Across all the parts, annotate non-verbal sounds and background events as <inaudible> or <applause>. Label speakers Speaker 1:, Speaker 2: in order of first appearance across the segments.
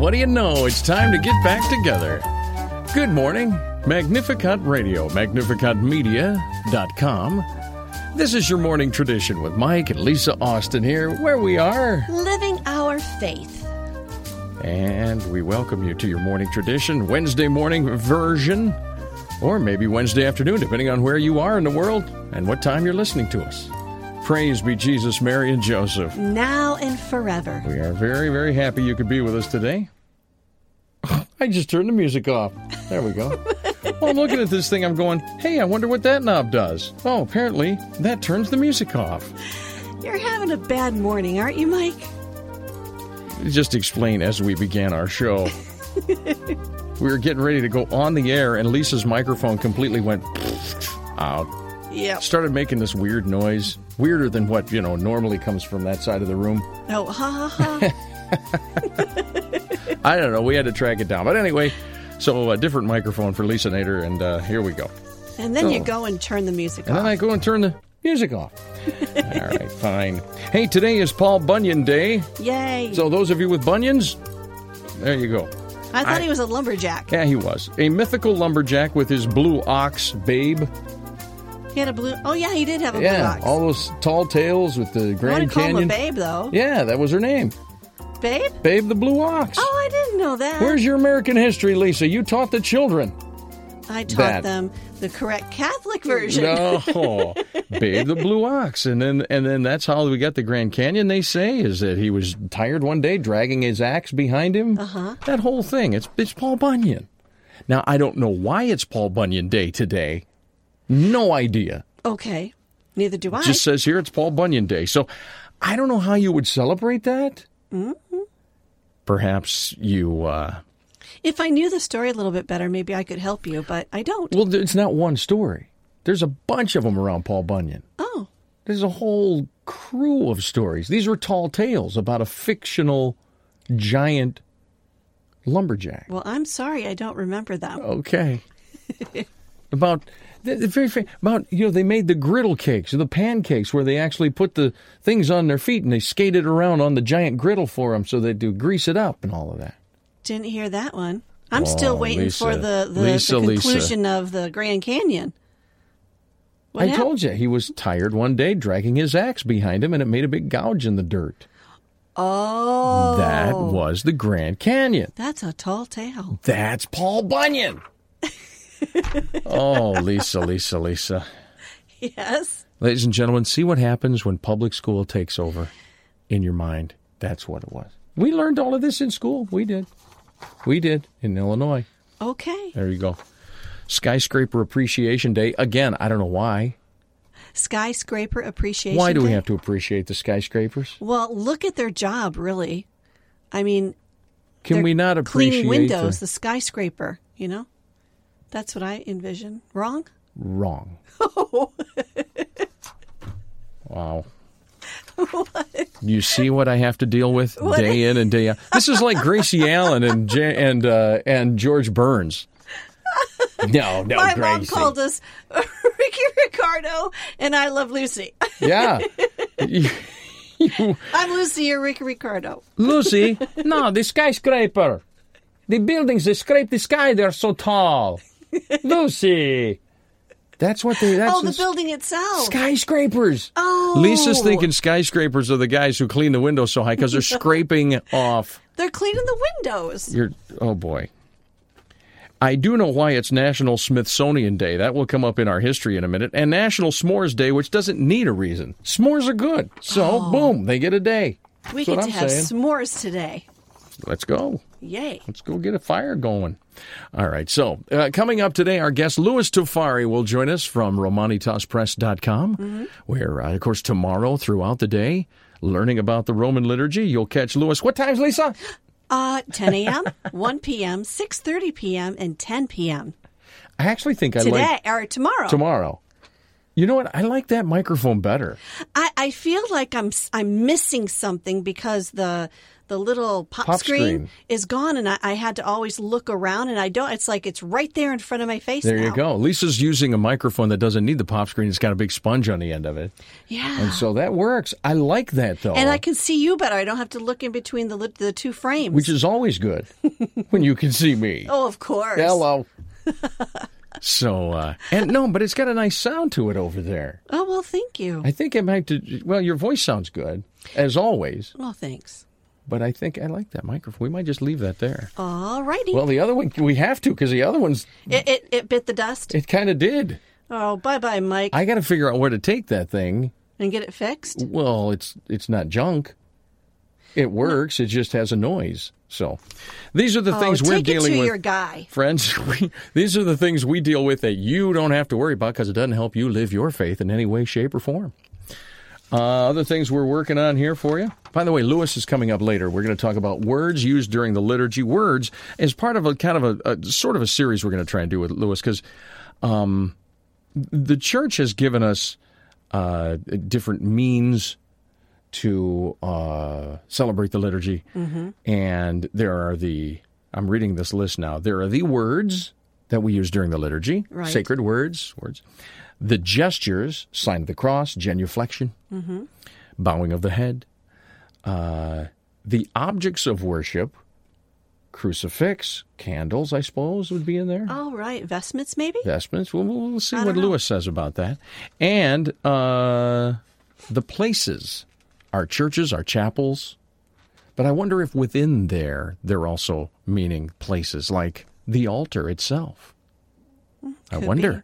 Speaker 1: what do you know? It's time to get back together. Good morning, Magnificat Radio, magnificatmedia.com. This is your morning tradition with Mike and Lisa Austin here, where we are.
Speaker 2: Living our faith.
Speaker 1: And we welcome you to your morning tradition, Wednesday morning version, or maybe Wednesday afternoon, depending on where you are in the world and what time you're listening to us. Praise be Jesus, Mary, and Joseph.
Speaker 2: Now and forever.
Speaker 1: We are very, very happy you could be with us today. <sighs> I just turned the music off. There we go. <laughs> well, I'm looking at this thing. I'm going, hey, I wonder what that knob does. Oh, apparently that turns the music off.
Speaker 2: You're having a bad morning, aren't you, Mike?
Speaker 1: Just explain as we began our show. we <laughs> were getting ready to go on the air, and Lisa's microphone completely went <laughs> out.
Speaker 2: Yeah.
Speaker 1: Started making this weird noise, weirder than what, you know, normally comes from that side of the room.
Speaker 2: Oh, ha ha ha. <laughs>
Speaker 1: I don't know. We had to track it down. But anyway, so a different microphone for Lisa Nader, and uh, here we go.
Speaker 2: and then you go and turn the music
Speaker 1: And
Speaker 2: off.
Speaker 1: then I go and turn the music off. <laughs> All right, fine. Hey, today is Paul Bunyan Day.
Speaker 2: Yay.
Speaker 1: So those of you with bunions, there you go.
Speaker 2: I thought
Speaker 1: I-
Speaker 2: he was a lumberjack.
Speaker 1: Yeah, he was. A mythical lumberjack with his blue ox, Babe.
Speaker 2: He had a blue. Oh, yeah, he did have a blue
Speaker 1: Yeah,
Speaker 2: ox.
Speaker 1: all those tall tales with the Grand I
Speaker 2: to call him a
Speaker 1: Canyon.
Speaker 2: babe, though.
Speaker 1: Yeah, that was her name.
Speaker 2: Babe?
Speaker 1: Babe the Blue Ox.
Speaker 2: Oh, I didn't know that.
Speaker 1: Where's your American history, Lisa? You taught the children.
Speaker 2: I taught
Speaker 1: that?
Speaker 2: them the correct Catholic version.
Speaker 1: No, <laughs> Babe the Blue Ox, and then and then that's how we got the Grand Canyon. They say is that he was tired one day, dragging his axe behind him. Uh-huh. That whole thing. It's it's Paul Bunyan. Now I don't know why it's Paul Bunyan Day today. No idea.
Speaker 2: Okay. Neither do I.
Speaker 1: Just says here it's Paul Bunyan Day. So I don't know how you would celebrate that. Mm-hmm. Perhaps you. uh
Speaker 2: if I knew the story a little bit better, maybe I could help you, but I don't.
Speaker 1: Well, it's not one story. There's a bunch of them around Paul Bunyan.
Speaker 2: oh,
Speaker 1: There's a whole crew of stories. These are tall tales about a fictional giant lumberjack.
Speaker 2: well, I'm sorry, I don't remember them.
Speaker 1: Okay. <laughs> about very about you know they made the griddle cakes or the pancakes where they actually put the things on their feet and they skated around on the giant griddle for them so they do grease it up and all of that.
Speaker 2: Didn't hear that one. I'm still
Speaker 1: Oh,
Speaker 2: waiting
Speaker 1: Lisa.
Speaker 2: for the, the,
Speaker 1: Lisa,
Speaker 2: the
Speaker 1: Lisa.
Speaker 2: conclusion of the Grand Canyon. What
Speaker 1: I
Speaker 2: happened?
Speaker 1: told you he was tired one day dragging his axe behind him and it made a big gouge in the dirt.
Speaker 2: Oh,
Speaker 1: That was the Grand Canyon.
Speaker 2: that's a tall tale.
Speaker 1: That's Paul Bunyan. <laughs> oh, Lisa, Lisa, Lisa.
Speaker 2: Yes.
Speaker 1: Ladies and gentlemen, see what happens when public school takes over in your mind. That's what it was. We learned all of this in school. We did. We did in Illinois.
Speaker 2: Okay.
Speaker 1: There you go. Skyscraper Appreciation Day. Again, I don't know why.
Speaker 2: Skyscraper appreciation.
Speaker 1: Why do we
Speaker 2: Day.
Speaker 1: have to appreciate the skyscrapers?
Speaker 2: Well, look at their job, really. I mean,
Speaker 1: Can we not appreciate
Speaker 2: cleaning windows?
Speaker 1: the-
Speaker 2: The skyscraper. You know, that's what I envision. Wrong?
Speaker 1: wrong? Oh. <laughs> wow. What? You see what I have to deal with day in and day out. This is like Gracie <laughs> Allen and Ja- and uh, and George Burns. No, no,
Speaker 2: My
Speaker 1: Gracie.
Speaker 2: mom called us <laughs> Ricky Ricardo and I love Lucy.
Speaker 1: Yeah,
Speaker 2: I'm Lucy, you're Ricky Ricardo.
Speaker 1: Lucy. No, the skyscraper. The buildings that scrape the sky. They're so tall. <laughs> Lucy. That's what they. That's
Speaker 2: Oh, the
Speaker 1: the
Speaker 2: building itself.
Speaker 1: skyscrapers.
Speaker 2: Oh.
Speaker 1: Lisa's thinking skyscrapers are the guys who clean the windows so high because they're <laughs> scraping off
Speaker 2: They're cleaning the windows.
Speaker 1: You're. Oh boy. I do know why it's National Smithsonian Day. That will come up in our history in a minute. And National S'mores Day, which doesn't need a reason. S'mores are good. So, oh. boom, they get a day.
Speaker 2: We
Speaker 1: That's what
Speaker 2: get
Speaker 1: I'm
Speaker 2: to have
Speaker 1: saying.
Speaker 2: s'mores today.
Speaker 1: Let's go.
Speaker 2: Yay.
Speaker 1: Let's go get a fire going. All right. So, uh, coming up today, our guest Louis Tofari will join us from RomanitasPress.com, where, uh, of course, tomorrow throughout the day, learning about the Roman liturgy, you'll catch Louis. What times, Lisa?
Speaker 2: Uh, 10 a.m., <laughs> 1 p.m., 6.30 p.m., and 10 p.m.
Speaker 1: I actually think I
Speaker 2: Today,
Speaker 1: like
Speaker 2: or tomorrow.
Speaker 1: tomorrow. You know what? I like that microphone better.
Speaker 2: I, I feel like I'm I'm missing something because the the little pop,
Speaker 1: Pop
Speaker 2: screen,
Speaker 1: screen.
Speaker 2: is gone, and I, I had to always look around, and I don't. It's like it's right there in front of my face.
Speaker 1: There
Speaker 2: now.
Speaker 1: you go. Lisa's using a microphone that doesn't need the pop screen. It's got a big sponge on the end of it.
Speaker 2: Yeah.
Speaker 1: And so that works. I like that though.
Speaker 2: And I can see you better. I don't have to look in between the the two frames.
Speaker 1: which is always good <laughs> when you can see me.
Speaker 2: oh, of course.
Speaker 1: Hello. <laughs> so uh and no, but it's got a nice sound to it over there.
Speaker 2: Oh well, thank you.
Speaker 1: I think it might do, well, your voice sounds good as always,
Speaker 2: well, thanks.
Speaker 1: But I think I like that microphone. We might just leave that there.
Speaker 2: All righty.
Speaker 1: Well, the other one we have to because the other one's
Speaker 2: it, it it bit the dust.
Speaker 1: it kind of did.
Speaker 2: oh, bye bye, Mike,
Speaker 1: I got to figure out where to take that thing.
Speaker 2: and get it fixed.
Speaker 1: Well, it's it's not junk. It works. It just has a noise. So, these are the oh, things
Speaker 2: oh,
Speaker 1: we're
Speaker 2: take it
Speaker 1: dealing with.
Speaker 2: your guy.
Speaker 1: Friends, <laughs> we, these are the things we deal with that you don't have to worry about because it doesn't help you live your faith in any way, shape, or form. Uh, other things we're working on here for you. By the way, Louis is coming up later. We're going to talk about words used during the liturgy. Words as part of a kind of a, a sort of a series we're going to try and do with Louis because um, the church has given us uh, different means to uh, celebrate the liturgy, and there are the. I'm reading this list now. There are the words that we use during the liturgy,
Speaker 2: Right.
Speaker 1: sacred words, words. The gestures, sign of the cross, genuflection, bowing of the head. Uh, the objects of worship, crucifix, candles, I suppose, would be in there
Speaker 2: All right, vestments maybe.
Speaker 1: vestments. We'll, we'll we'll see what
Speaker 2: know.
Speaker 1: Louis says about that. And uh, the places, our churches, our chapels. But I wonder if within there, they're also meaning places like the altar itself. I wonder.
Speaker 2: be.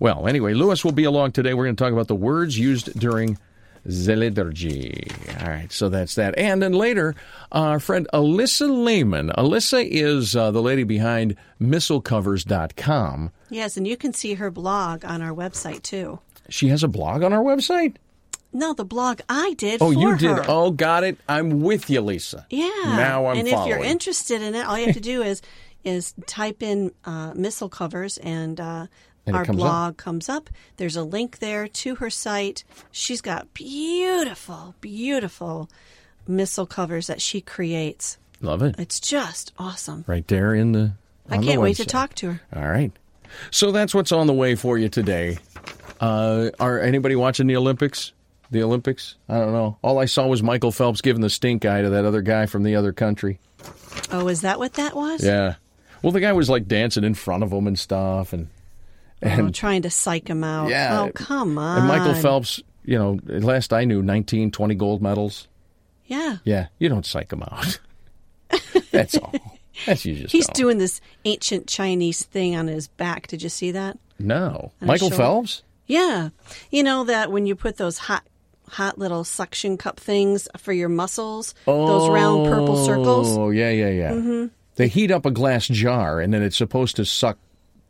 Speaker 1: Well, anyway, Louis will be along today. We're going to talk about the words used during the liturgy. All right, so that's that. And then later, our friend Alyssa Lehman. Alyssa is uh, the lady behind missalcovers.com.
Speaker 2: Yes, and you can see her blog on our website too.
Speaker 1: She has a blog on our website.
Speaker 2: No, the blog I did.
Speaker 1: Oh, you did.
Speaker 2: her.
Speaker 1: Oh, got it. I'm with you, Lisa.
Speaker 2: Yeah.
Speaker 1: Now I'm
Speaker 2: and
Speaker 1: following.
Speaker 2: if you're interested in it, all you have to do is is type in uh, missal covers and. Uh,
Speaker 1: And
Speaker 2: our
Speaker 1: comes up.
Speaker 2: blog comes up. There's a link there to her site. She's got beautiful, beautiful missal covers that she creates.
Speaker 1: Love it.
Speaker 2: It's just awesome.
Speaker 1: Right there in the.
Speaker 2: I
Speaker 1: on the
Speaker 2: can't wait to talk to her.
Speaker 1: All right. So that's what's on the way for you today. Uh, are anybody watching the Olympics? The Olympics? I don't know. All I saw was Michael Phelps giving the stink eye to that other guy from the other country.
Speaker 2: Oh, is that what that was?
Speaker 1: Yeah. Well, the guy was like dancing in front of him and stuff, and
Speaker 2: Oh, trying to psych him out.
Speaker 1: Yeah.
Speaker 2: Oh, come on.
Speaker 1: and Michael Phelps. You know, last I knew, 19, 20 gold medals.
Speaker 2: Yeah.
Speaker 1: Yeah, you don't psych him out. <laughs> That's all. That's you just
Speaker 2: He's
Speaker 1: don't.
Speaker 2: doing this ancient Chinese thing on his back. Did you see that?
Speaker 1: No,
Speaker 2: On
Speaker 1: Michael. Phelps.
Speaker 2: Yeah. You know that when you put those hot hot little suction cup things for your muscles, those round purple circles.
Speaker 1: Oh, yeah, yeah, yeah. Mm-hmm. They heat up a glass jar, and then it's supposed to suck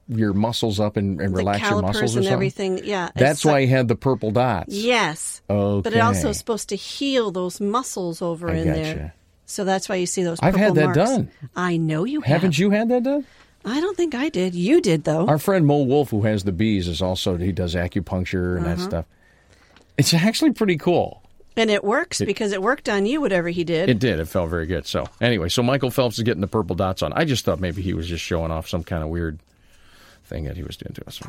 Speaker 1: your muscles up and, and relax your muscles
Speaker 2: and
Speaker 1: something.
Speaker 2: everything. Yeah.
Speaker 1: That's why he had the purple dots.
Speaker 2: Yes.
Speaker 1: Okay.
Speaker 2: But it also is supposed to heal those muscles over
Speaker 1: I
Speaker 2: in
Speaker 1: gotcha.
Speaker 2: there. So that's why you see those
Speaker 1: I've had that
Speaker 2: marks.
Speaker 1: done.
Speaker 2: I know you have.
Speaker 1: Haven't you had that done?
Speaker 2: I don't think I did. You did though.
Speaker 1: Our friend Mo Wolf, who has the bees, is also he does acupuncture and
Speaker 2: Uh-huh.
Speaker 1: that stuff. It's actually pretty cool.
Speaker 2: And it works because it worked on you whatever he did.
Speaker 1: It did. It felt very good. So anyway, so Michael Phelps is getting the purple dots on. I just thought maybe he was just showing off some kind of weird thing that he was doing to us.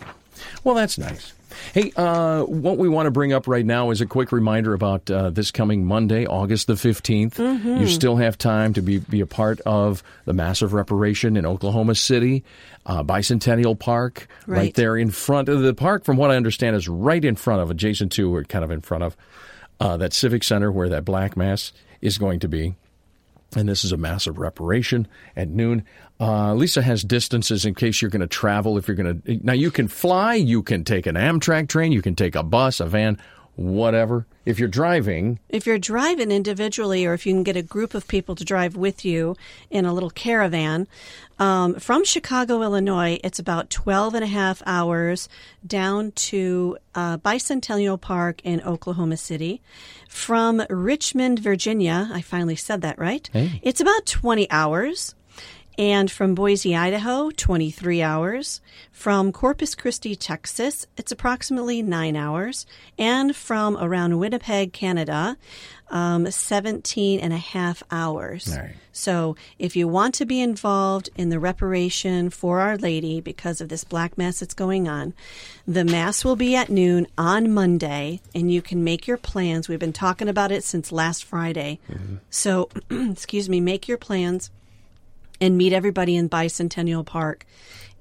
Speaker 1: Well, that's nice. Hey, uh, what we want to bring up right now is a quick reminder about uh, this coming Monday, August the 15th.
Speaker 2: Mm-hmm.
Speaker 1: You still have time to be, be a part of the massive reparation in Oklahoma City, uh, Bicentennial Park, right.
Speaker 2: Right.
Speaker 1: there in front of the park, from what I understand, is right in front of, adjacent to, or kind of in front of, uh, that Civic Center where that Black Mass is going to be and this is a massive reparation at noon. Uh, Lisa has distances in case you're going to travel. If you're going to now, you can fly, you can take an Amtrak train, you can take a bus, a van, whatever. If you're driving,
Speaker 2: If you're driving individually, or if you can get a group of people to drive with you in a little caravan, um, from Chicago, Illinois, it's about 12 and a half hours down to uh, Bicentennial Park in Oklahoma City. From Richmond, Virginia, I finally said that right, it's about 20 hours. And from Boise, Idaho, 23 hours. From Corpus Christi, Texas, it's approximately 9 hours. And from around Winnipeg, Canada, um, 17 and a half hours.
Speaker 1: Right.
Speaker 2: So if you want to be involved in the reparation for Our Lady because of this black mass that's going on, the mass will be at noon on Monday and you can make your plans. We've been talking about it since last Friday. So, <clears throat> excuse me, make your plans and meet everybody in Bicentennial Park.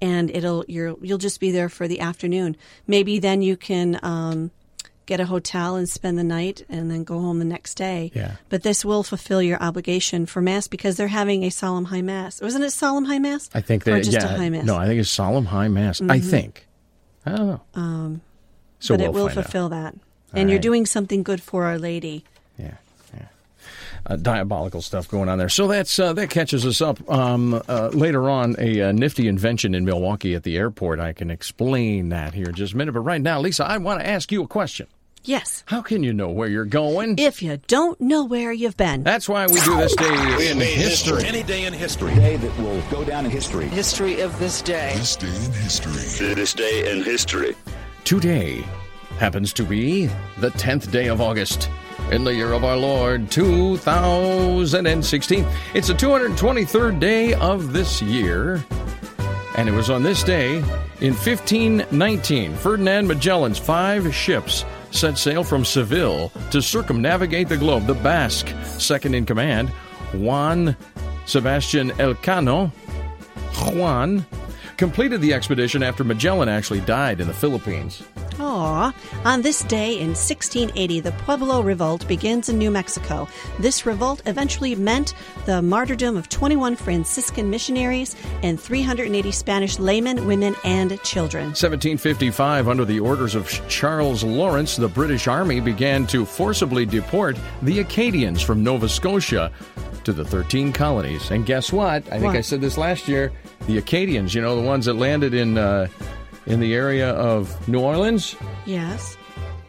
Speaker 2: And it'll you'll you'll just be there for the afternoon. Maybe then you can um, get a hotel and spend the night, and then go home the next day.
Speaker 1: Yeah.
Speaker 2: But this will fulfill your obligation for mass because they're having a solemn high mass. Wasn't it solemn high mass?
Speaker 1: I think
Speaker 2: or
Speaker 1: that
Speaker 2: just
Speaker 1: yeah.
Speaker 2: a high mass.
Speaker 1: No, I think it's solemn high mass. I think. I don't know.
Speaker 2: um,
Speaker 1: so
Speaker 2: but
Speaker 1: we'll
Speaker 2: it will
Speaker 1: find out.
Speaker 2: fulfill that,
Speaker 1: All
Speaker 2: and you're doing something good for Our Lady.
Speaker 1: Yeah. Uh, diabolical stuff going on there. So that's uh, that catches us up. Um, uh, later on, a, uh nifty invention in Milwaukee at the airport. I can explain that here in just a minute. But right now, Lisa, I want to ask you a question.
Speaker 2: Yes.
Speaker 1: How can you know where you're going?
Speaker 2: If you don't know where you've been,
Speaker 1: That's why we do this day in history.
Speaker 3: Any day in history.
Speaker 4: day that will go down in history.
Speaker 5: history of this day.
Speaker 6: This day in history.
Speaker 7: This day in history.
Speaker 1: Today happens to be the 10th day of August in the year of our Lord 2016. It's the 223rd day of this year. And it was on this day in 1519, Ferdinand Magellan's five ships set sail from Seville to circumnavigate the globe. The Basque, second in command, Juan Sebastian Elcano, Juan, completed the expedition after Magellan actually died in the Philippines.
Speaker 2: Aw. On this day in 1680, the Pueblo Revolt begins in New Mexico. This revolt eventually meant the martyrdom of 21 Franciscan missionaries and 380 Spanish laymen, women, and children.
Speaker 1: 1755, under the orders of Charles Lawrence, the British Army began to forcibly deport the Acadians from Nova Scotia to the 13 colonies. And guess what? I think
Speaker 2: What?
Speaker 1: I said this last year. The Acadians, you know, the ones that landed in uh, in the area of New Orleans,
Speaker 2: Yes.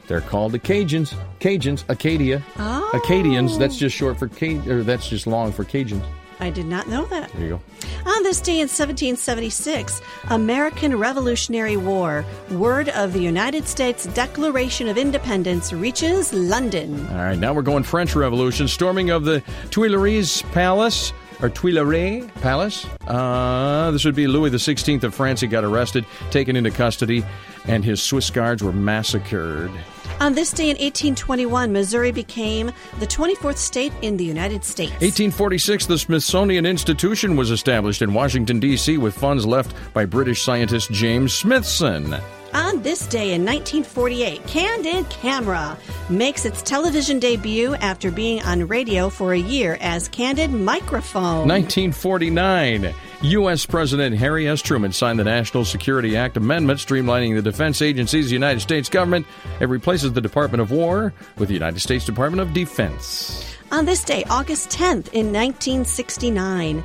Speaker 1: they're called the Cajuns. Cajuns, Acadia.
Speaker 2: Oh.
Speaker 1: Acadians, that's just short for Ca- or that's just long for Cajuns.
Speaker 2: I did not know that.
Speaker 1: There you go.
Speaker 2: On this day in 1776, American Revolutionary War, word of the United States Declaration of Independence reaches London.
Speaker 1: All right, now we're going French Revolution. Storming of the Tuileries Palace, or Tuileries Palace. Uh, this would be Louis XVI of France. He got arrested, taken into custody, and his Swiss guards were massacred.
Speaker 2: On this day in 1821, Missouri became the 24th state in the United States.
Speaker 1: 1846, the Smithsonian Institution was established in Washington, D.C., with funds left by British scientist James Smithson.
Speaker 2: On this day in 1948, Candid Camera makes its television debut after being on radio for a year as Candid Microphone.
Speaker 1: 1949, U.S. President Harry S. Truman signed the National Security Act Amendment, streamlining the defense agencies of the United States government. It replaces the Department of War with the United States Department of Defense.
Speaker 2: On this day, August 10th in 1969,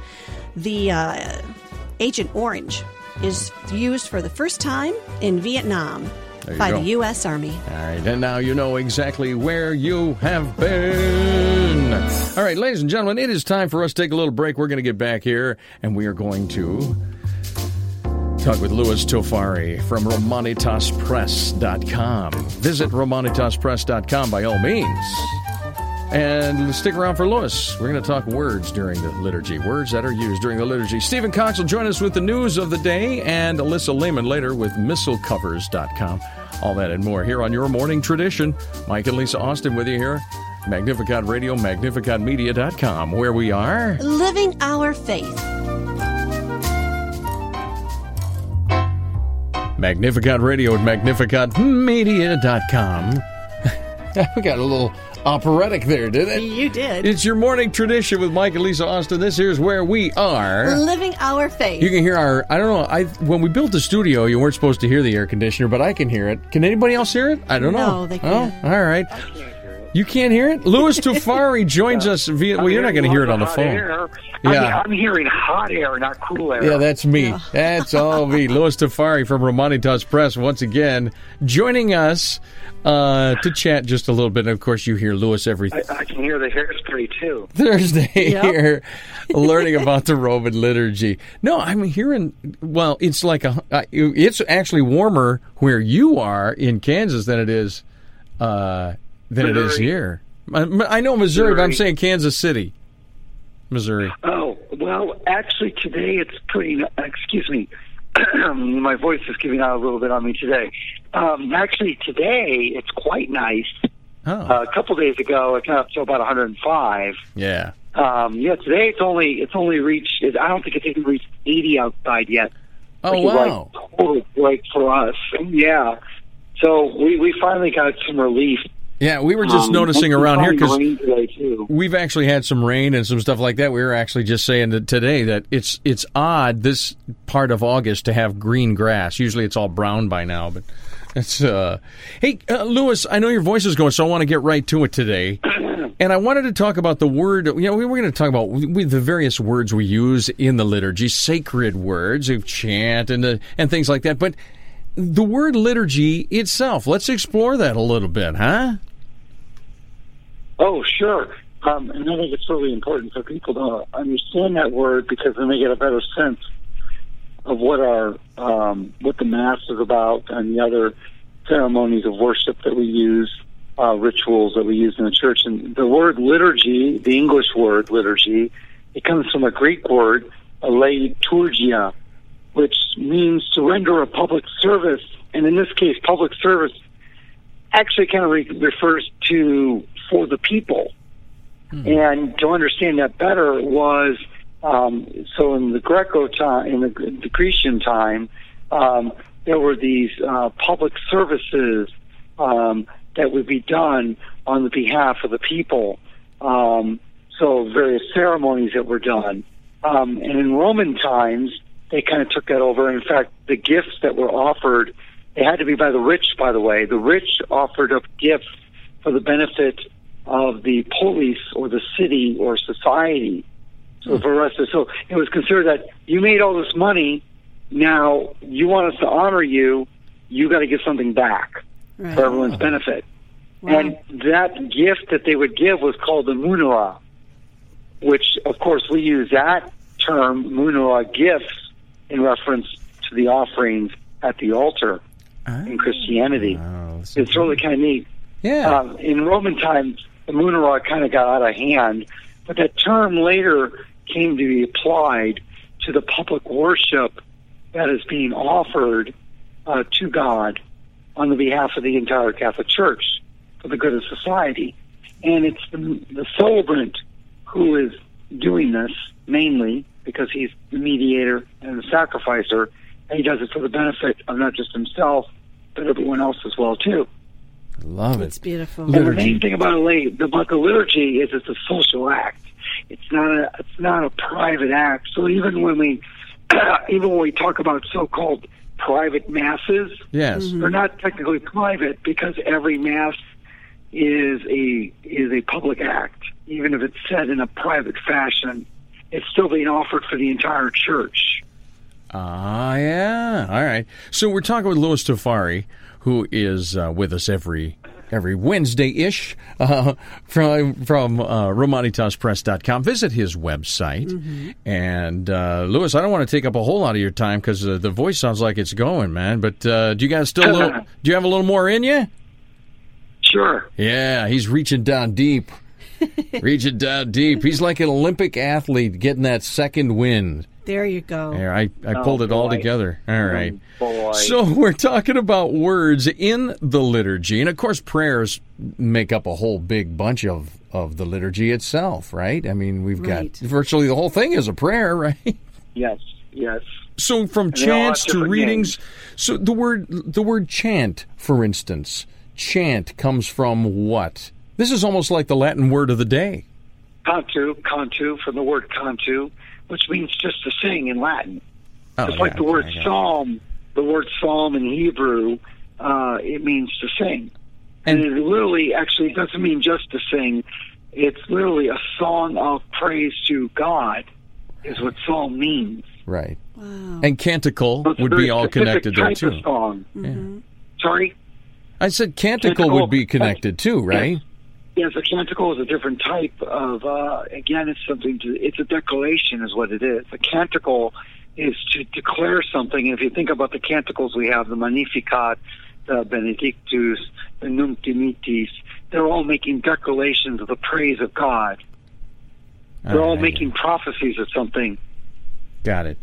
Speaker 2: the uh, Agent Orange is used for the first time in Vietnam by
Speaker 1: go.
Speaker 2: the U.S. Army.
Speaker 1: All right, and now you know exactly where you have been. All right, ladies and gentlemen, it is time for us to take a little break. We're going to get back here, and we are going to talk with Louis Tofari from RomanitasPress.com. Visit RomanitasPress.com by all means. And stick around for Louis. We're going to talk words during the liturgy, words that are used during the liturgy. Stephen Cox will join us with the news of the day, and Alyssa Lehman later with MissalCovers.com. All that and more here on Your Morning Tradition. Mike and Lisa Austin with you here. Magnificat Radio, MagnificatMedia.com, where we are.
Speaker 2: Living our faith.
Speaker 1: Magnificat Radio at MagnificatMedia.com. <laughs> we got a little operatic there, did it?
Speaker 2: You did.
Speaker 1: It's your morning tradition with Mike and Lisa Austin. This here's where we are.
Speaker 2: Living our faith.
Speaker 1: You can hear our. I don't know. I when we built the studio, you weren't supposed to hear the air conditioner, but I can hear it. Can anybody else hear it? I don't know.
Speaker 2: No, they can't.
Speaker 1: Oh, all right. You can't hear it. Louis <laughs> Tofari joins us via. Well, you're not going to hear it on the phone.
Speaker 8: air.
Speaker 1: Yeah.
Speaker 8: I'm, I'm hearing hot air, not cool air.
Speaker 1: Yeah, that's me. That's all me. <laughs> Louis Tofari from Romanitas Press once again joining us uh, to chat just a little bit. And of course, you hear Louis every.
Speaker 8: I, I can hear the hairspray Thursday too. <laughs>
Speaker 1: Thursday
Speaker 2: Yep.
Speaker 1: here, learning about the Roman liturgy. No, I'm hearing. Well, it's like a. uh, It's actually warmer where you are in Kansas than it is, uh, than it is here. I, I know Missouri, but I'm saying Kansas City, Missouri.
Speaker 8: Oh well, actually today it's pretty. Excuse me, <clears throat> my voice is giving out a little bit on me today. Um, actually, today it's quite nice.
Speaker 1: Oh,
Speaker 8: Uh, a couple days ago, it got up to about 105.
Speaker 1: yeah.
Speaker 8: Um, yeah, today it's only it's only reached. it- I don't think it's even reached 80 outside yet.
Speaker 1: Oh
Speaker 8: is
Speaker 1: wow.
Speaker 8: like total break for us. Yeah. So we we finally got some relief.
Speaker 1: Yeah, we were just
Speaker 8: Um,
Speaker 1: noticing around here because
Speaker 8: rain today too.
Speaker 1: we've actually had some rain and some stuff like that. We were actually just saying that today that it's it's odd this part of August to have green grass. Usually it's all brown by now, but it's uh Hey, uh, Louis, I know your voice is going, so I want to get right to it today. <clears throat> And I wanted to talk about the word, you know, we were going to talk about we, the various words we use in the liturgy, sacred words of chant and uh, and things like that. But the word liturgy itself, let's explore that a little bit, huh?
Speaker 8: Oh, sure. Um, and I think it's really important for people to understand that word because then they get a better sense of what our um, what the mass is about and the other ceremonies of worship that we use, uh, rituals that we use in the church. And the word liturgy, the English word liturgy, it comes from a Greek word, a liturgia, which means to render a public service. And in this case, public service actually kind of re- refers to for the people. And to understand that better was um, so in the Greco time, in the, the Grecian time, um, there were these uh, public services um, that would be done on the behalf of the people. Um, so various ceremonies that were done. Um, and in Roman times, they kind of took that over. In fact, the gifts that were offered, they had to be by the rich, by the way. The rich offered up gifts for the benefit of the polis or the city or society. So hmm. for us, so it was considered that you made all this money. Now you want us to honor you. You got to give something back
Speaker 2: Right.
Speaker 8: for everyone's benefit. And that gift that they would give was called the munera, which, of course, we use that term, munera gifts, in reference to the offerings at the altar in Christianity.
Speaker 1: Oh,
Speaker 8: It's really kind of neat.
Speaker 1: yeah.
Speaker 8: Um, in Roman times, the munera kind of got out of hand, but that term later came to be applied to the public worship that is being offered uh, to God on the behalf of the entire Catholic Church for the good of society. And it's the, the celebrant who is doing this mainly because he's the mediator and the sacrificer, and he does it for the benefit of not just himself, but everyone else as well too.
Speaker 1: Love it.
Speaker 2: It's
Speaker 1: it.
Speaker 2: beautiful.
Speaker 8: And the main thing about a lay, about the liturgy is it's a social act. It's not a it's not a private act. So even when we <clears throat> even when we talk about so-called private masses,
Speaker 1: Yes. Mm-hmm.
Speaker 8: they're not technically private because every mass is a is a public act. Even if it's said in a private fashion, it's still being offered for the entire church.
Speaker 1: Ah, yeah. All right. So we're talking with Louis Tofari, who is uh, with us every every Wednesday ish uh, from from uh, RomanitasPress.com. Visit his website. And uh, Louis, I don't want to take up a whole lot of your time because uh, the voice sounds like it's going, man. But uh, do you guys still little, <laughs> do you have a little more in you?
Speaker 8: Sure.
Speaker 1: Yeah, he's reaching down deep. <laughs> reaching down uh, deep. He's like an Olympic athlete getting that second wind.
Speaker 2: There you go.
Speaker 1: There, I, I oh, pulled it all
Speaker 8: boy.
Speaker 1: together. All oh, right.
Speaker 8: boy.
Speaker 1: So <laughs> we're talking about words in the liturgy, and of course, prayers make up a whole big bunch of of the liturgy itself, right? I mean, we've
Speaker 2: Right.
Speaker 1: got virtually the whole thing is a prayer, <laughs> right?
Speaker 8: Yes. Yes.
Speaker 1: So from
Speaker 8: they
Speaker 1: chants to
Speaker 8: different
Speaker 1: readings, so the word the word chant, for instance, chant comes from what? This is almost like the Latin word of the day.
Speaker 8: Cantu, cantu, from the word cantu, which means just to sing in Latin.
Speaker 1: Oh,
Speaker 8: It's like the word
Speaker 1: okay, I got
Speaker 8: psalm. The word psalm in Hebrew, uh, it means to sing. And,
Speaker 1: And-
Speaker 8: it literally, actually, doesn't mean just to sing. It's literally a song of praise to God, is what psalm means.
Speaker 1: Right.
Speaker 2: Wow.
Speaker 1: And canticle
Speaker 8: So
Speaker 1: would be all connected there
Speaker 8: type
Speaker 1: too.
Speaker 8: Of song. Sorry.
Speaker 1: I said canticle
Speaker 8: Canticle.
Speaker 1: would be connected too, right?
Speaker 8: Yes, a canticle is a different type of. Uh, again, it's something to. It's a declaration, is what it is. A canticle is to declare something. If you think about the canticles we have, the Magnificat, the Benedictus, the Nunc Dimittis, they're all making declarations of the praise of God. They're all
Speaker 1: right.
Speaker 8: making prophecies of something.
Speaker 1: Got it.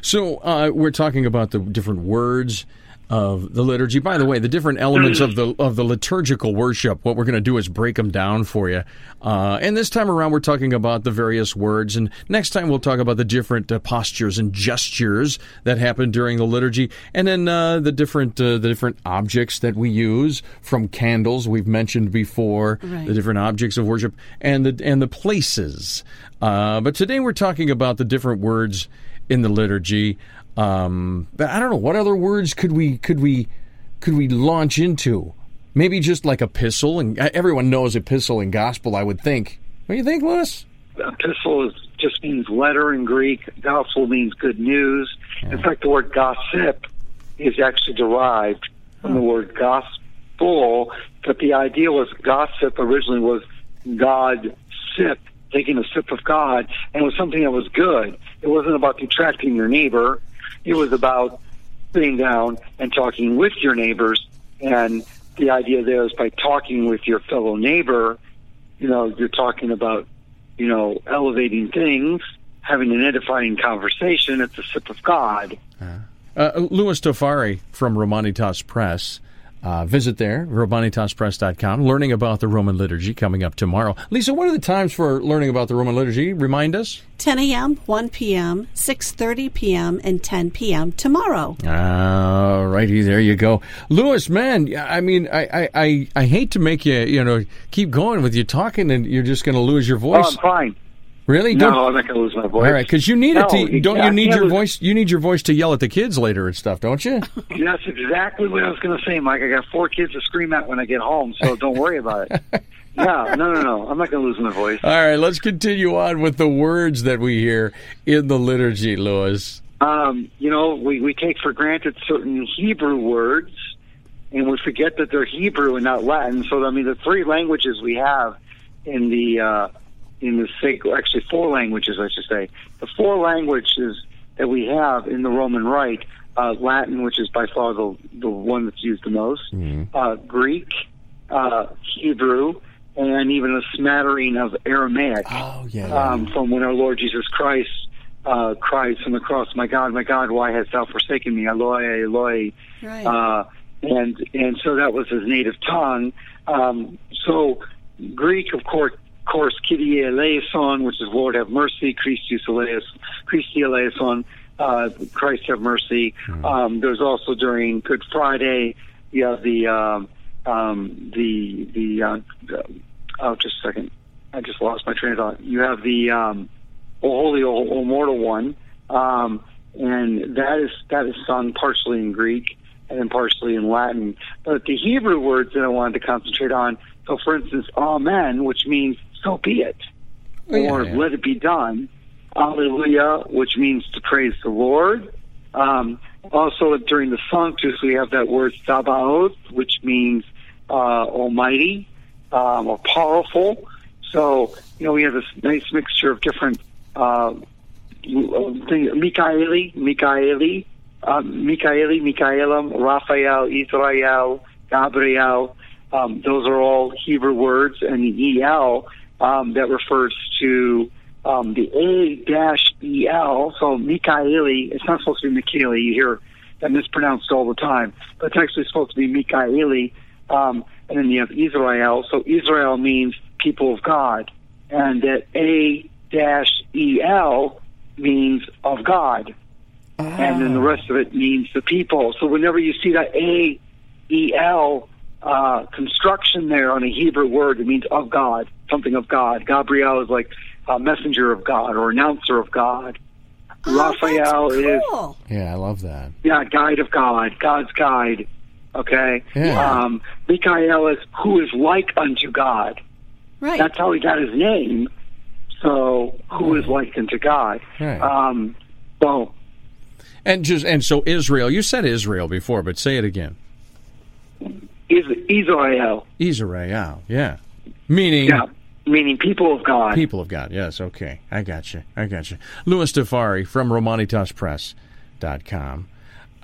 Speaker 1: So uh, we're talking about the different words of the liturgy. By the way, the different elements of the of the liturgical worship. What we're going to do is break them down for you. Uh, and this time around, we're talking about the various words. And next time, we'll talk about the different uh, postures and gestures that happen during the liturgy, and then uh, the different uh, the different objects that we use from candles we've mentioned before,
Speaker 2: Right.
Speaker 1: the different objects of worship, and the and the places. Uh, but today we're talking about the different words in the liturgy. Um, but I don't know what other words could we could we could we launch into? Maybe just like epistle, and everyone knows epistle and gospel. I would think. What do you think, Louis?
Speaker 8: Epistle is, just means letter in Greek. Gospel means good news. In fact, the word gossip is actually derived from the word gospel. But the idea was gossip originally was God sip, taking a sip of God, and it was something that was good. It wasn't about detracting your neighbor. It was about sitting down and talking with your neighbors. And the idea there is by talking with your fellow neighbor, you know, you're talking about, you know, elevating things, having an edifying conversation. It's a sip of God.
Speaker 1: Uh, Louis Tofari from Romanitas Press. Uh, visit there, romanitaspress.com, learning about the Roman liturgy coming up tomorrow. Lisa, what are the times for learning about the Roman liturgy? Remind us.
Speaker 2: 10 a.m., 1 p.m., 6:30 p.m., and 10 p.m. tomorrow.
Speaker 1: All righty, there you go, Louis. Man, I mean, I, I, I, I hate to make you, you know, keep going with you talking, and you're just going to lose your
Speaker 8: Oh,
Speaker 1: voice.
Speaker 8: I'm fine.
Speaker 1: Really?
Speaker 8: No,
Speaker 1: Don't-
Speaker 8: I'm not going to lose my voice.
Speaker 1: all right, because you need
Speaker 8: No,
Speaker 1: it to. Don't you need your
Speaker 8: lose-
Speaker 1: voice? You need your voice to yell at the kids later and stuff, don't you? <laughs>
Speaker 8: That's exactly what I was going to say, Mike. I got four kids to scream at when I get home, so don't worry about it. <laughs> Yeah, no, no, no. I'm not going to lose my voice.
Speaker 1: All right, let's continue on with the words that we hear in the liturgy, Louis.
Speaker 8: um, you know, we, we take for granted certain Hebrew words, and we forget that they're Hebrew and not Latin. So, I mean, the three languages we have in the uh, in the sacred, actually four languages, I should say, the four languages that we have in the Roman Rite, uh, Latin, which is by far the the one that's used the most, uh, Greek, uh, Hebrew, and even a smattering of Aramaic
Speaker 1: Oh yeah.
Speaker 8: um, from when our Lord Jesus Christ uh, cried from the cross, "My God, my God, why hast thou forsaken me? Eloi, Eloi."
Speaker 2: Right.
Speaker 8: Uh, and and so that was his native tongue. Um, so Greek, of course, course, Kyrie eleison, which is Lord have mercy, Christus eleison, Christe eleison, uh, Christ have mercy. Um, there's also during Good Friday, you have the um, um, the the uh, oh, just a second, I just lost my train of thought. You have the um, O Holy, O, o Mortal One, um, and that is that is sung partially in Greek and then partially in Latin. But the Hebrew words that I wanted to concentrate on. So, for instance, Amen, which means "so be it,"
Speaker 1: Oh, yeah,
Speaker 8: or
Speaker 1: yeah.
Speaker 8: "Let it be done." Alleluia, which means to praise the Lord. Um, also, during the Sanctus, we have that word Sabaoth, which means uh, Almighty um, or powerful. So, you know, we have this nice mixture of different uh, thing, Mikaeli, Mikaeli, uh, Mikaeli, Mikaelim, Raphael, Israel, Gabriel. Um, those are all Hebrew words, and the EL um, that refers to um, the A dash EL. So Mikaeli, it's not supposed to be Mikaeli. You hear that mispronounced all the time, but it's actually supposed to be Mikaeli. Um, and then you have Israel. So Israel means people of God, and that A dash EL means of God, and then the rest of it means the people. So whenever you see that A E L uh, construction there on a Hebrew word, it means of God, something of God. Gabriel is like a messenger of God or announcer of God.
Speaker 2: Oh,
Speaker 8: Raphael
Speaker 2: that's
Speaker 8: is.
Speaker 1: Yeah, I love that.
Speaker 8: yeah, guide of God, God's guide. Okay.
Speaker 1: Yeah.
Speaker 8: Um, Michael is who is like unto God.
Speaker 2: Right.
Speaker 8: That's how he got his name. So who is like unto God?
Speaker 1: Right.
Speaker 8: Um, so
Speaker 1: And just and so Israel. You said Israel before, but say it again.
Speaker 8: Is Israel.
Speaker 1: Israel. Yeah. Meaning
Speaker 8: Yeah, meaning people of God.
Speaker 1: people of God. Yes, okay. I got you. I got you. Louis Tofari from RomanitasPress.com.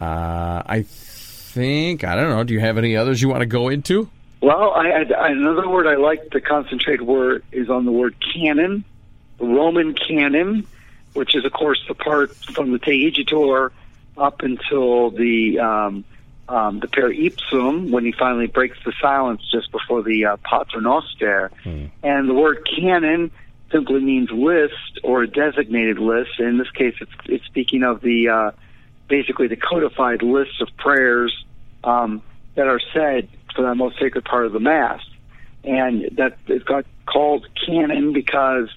Speaker 1: Uh, I think, I don't know, do you have any others you want to go into?
Speaker 8: Well, I, I, another word I like to concentrate word is on the word canon, Roman canon, which is of course the part from the Te Igitur up until the um, um, the Per Ipsum when he finally breaks the silence just before the uh, Pater Noster. And the word canon simply means list or a designated list. In this case, it's, it's speaking of the uh, basically the codified list of prayers um, that are said for that most sacred part of the Mass. And that it got called canon because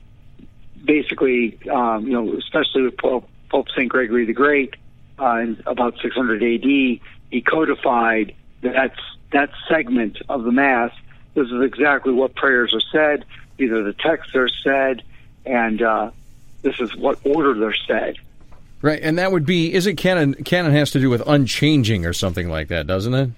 Speaker 8: basically, um, you know, especially with Pope, Pope St. Gregory the Great uh, in about 600 AD, he codified that, that segment of the Mass. This is exactly what prayers are said, either the texts are said, and uh, this is what order they're said.
Speaker 1: Right, and that would be, is it canon? Canon has to do with unchanging or something like that, doesn't it?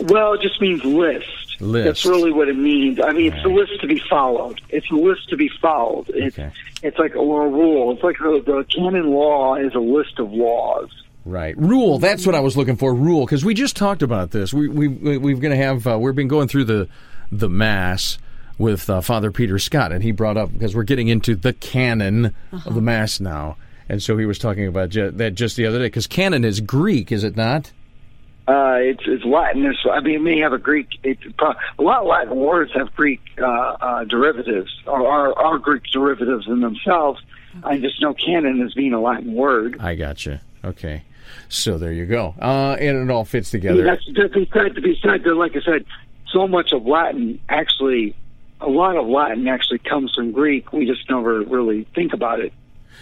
Speaker 8: Well, it just means list.
Speaker 1: List.
Speaker 8: That's really what it means. I mean, it's a list to be followed. It's a list to be followed. It's
Speaker 1: Okay.
Speaker 8: it's like or a rule. It's like the, the canon law is a list of laws.
Speaker 1: Right. Rule. That's what I was looking for. Rule. Because we just talked about this. We we we- we're going to have. Uh, we've been going through the the mass with uh, Father Peter Scott, and he brought up because we're getting into the canon of the mass now, and so he was talking about ju- that just the other day. Because canon is Greek, is it not?
Speaker 8: Uh, it's it's Latin. It's, I mean, it may have a Greek. It's pro- a lot of Latin words have Greek uh, uh, derivatives, or are, are Greek derivatives in themselves. I just know canon as being a Latin word.
Speaker 1: I got you. Okay. So there you go. Uh, and it all fits together.
Speaker 8: that's. To be said, that, like I said, so much of Latin actually, a lot of Latin actually comes from Greek. We just never really think about it.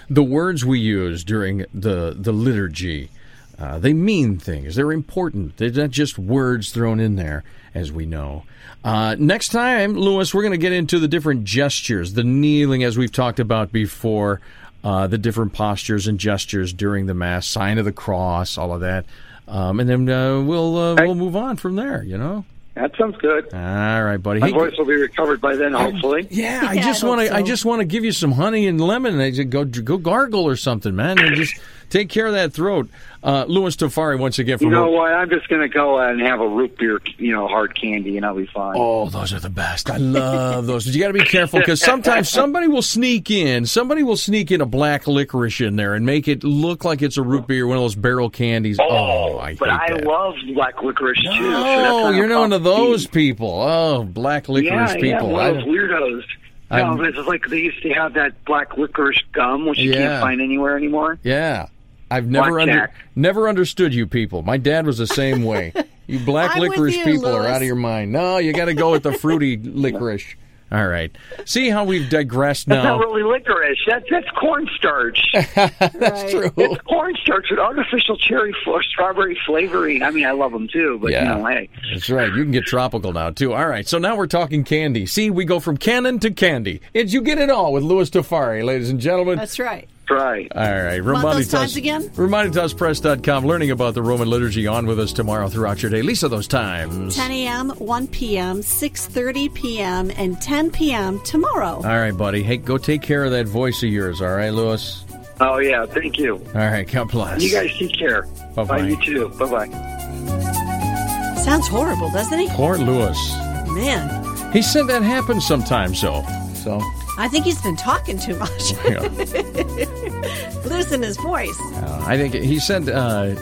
Speaker 1: the words we use during the the liturgy uh, they mean things they're important they're not just words thrown in there as we know uh, next time louis we're going to get into the different gestures the kneeling as we've talked about before uh, the different postures and gestures during the mass sign of the cross all of that um, and then uh, we'll uh, we'll move on from there you know
Speaker 8: That sounds good.
Speaker 1: all right buddy
Speaker 8: My
Speaker 1: Hey,
Speaker 8: voice will be recovered by then, hopefully.
Speaker 1: yeah, <laughs> I
Speaker 2: Yeah,
Speaker 1: just
Speaker 2: I
Speaker 1: want to.
Speaker 2: hope
Speaker 1: I
Speaker 2: so.
Speaker 1: just want to give you some honey and lemon. I said, go go gargle or something, man, and just take care of that throat. Uh, Louis Tofari once again from.
Speaker 8: You know what? I'm just going to go and have a root beer, you know, hard candy, and I'll be fine.
Speaker 1: Oh, those are the best. I love those. You got to be careful because sometimes <laughs> somebody will sneak in. Somebody will sneak in a black licorice in there and make it look like it's a root beer, one of those barrel candies. Oh, I hate
Speaker 8: but I
Speaker 1: that.
Speaker 8: love black licorice too.
Speaker 1: Oh,
Speaker 8: a
Speaker 1: you're not one of those people. Oh, black licorice
Speaker 8: yeah,
Speaker 1: people.
Speaker 8: Yeah, one
Speaker 1: I-
Speaker 8: of those weirdos.
Speaker 1: I'm-
Speaker 8: no, it's like they used to have that black licorice gum, which you
Speaker 1: Yeah.
Speaker 8: can't find anywhere anymore.
Speaker 1: Yeah. I've never under, never understood you people. My dad was the same way. <laughs> You black
Speaker 2: I'm
Speaker 1: licorice
Speaker 2: you,
Speaker 1: people are out of your mind. No, you got to go with the fruity <laughs> licorice. All right. See how we've digressed now.
Speaker 8: That's
Speaker 1: now.
Speaker 8: not really licorice. That's that's cornstarch. <laughs>
Speaker 1: That's true.
Speaker 8: it's cornstarch with artificial cherry or strawberry flavoring. I mean, I love them too, but
Speaker 1: Yeah.
Speaker 8: you know, hey.
Speaker 1: That's right. You can get tropical now too. All right. So now we're talking candy. See, we go from canon to candy. It's you get it all with Louis Tofari, ladies and gentlemen.
Speaker 2: That's right.
Speaker 8: Try.
Speaker 1: All right.
Speaker 2: Want those
Speaker 1: Romanitas-
Speaker 2: times again?
Speaker 1: RomanitasPress.com. Learning about the Roman liturgy on with us tomorrow throughout your day. Lisa, those times.
Speaker 2: 10 a.m., 1 p.m., 6.30 p.m., and 10 p.m. tomorrow.
Speaker 1: All right, buddy. Hey, go take care of that voice of yours. All right, Louis.
Speaker 8: Oh yeah, thank you.
Speaker 1: All right. God bless.
Speaker 8: You guys take care.
Speaker 1: Bye-bye.
Speaker 8: Bye. You too. Bye bye.
Speaker 2: Sounds horrible, doesn't he?
Speaker 1: Poor Louis.
Speaker 2: Man,
Speaker 1: He said that happens sometimes, though. So,
Speaker 2: I think he's been talking too much. <laughs>
Speaker 1: yeah. <laughs>
Speaker 2: Losing his voice.
Speaker 1: Uh, I think he said uh,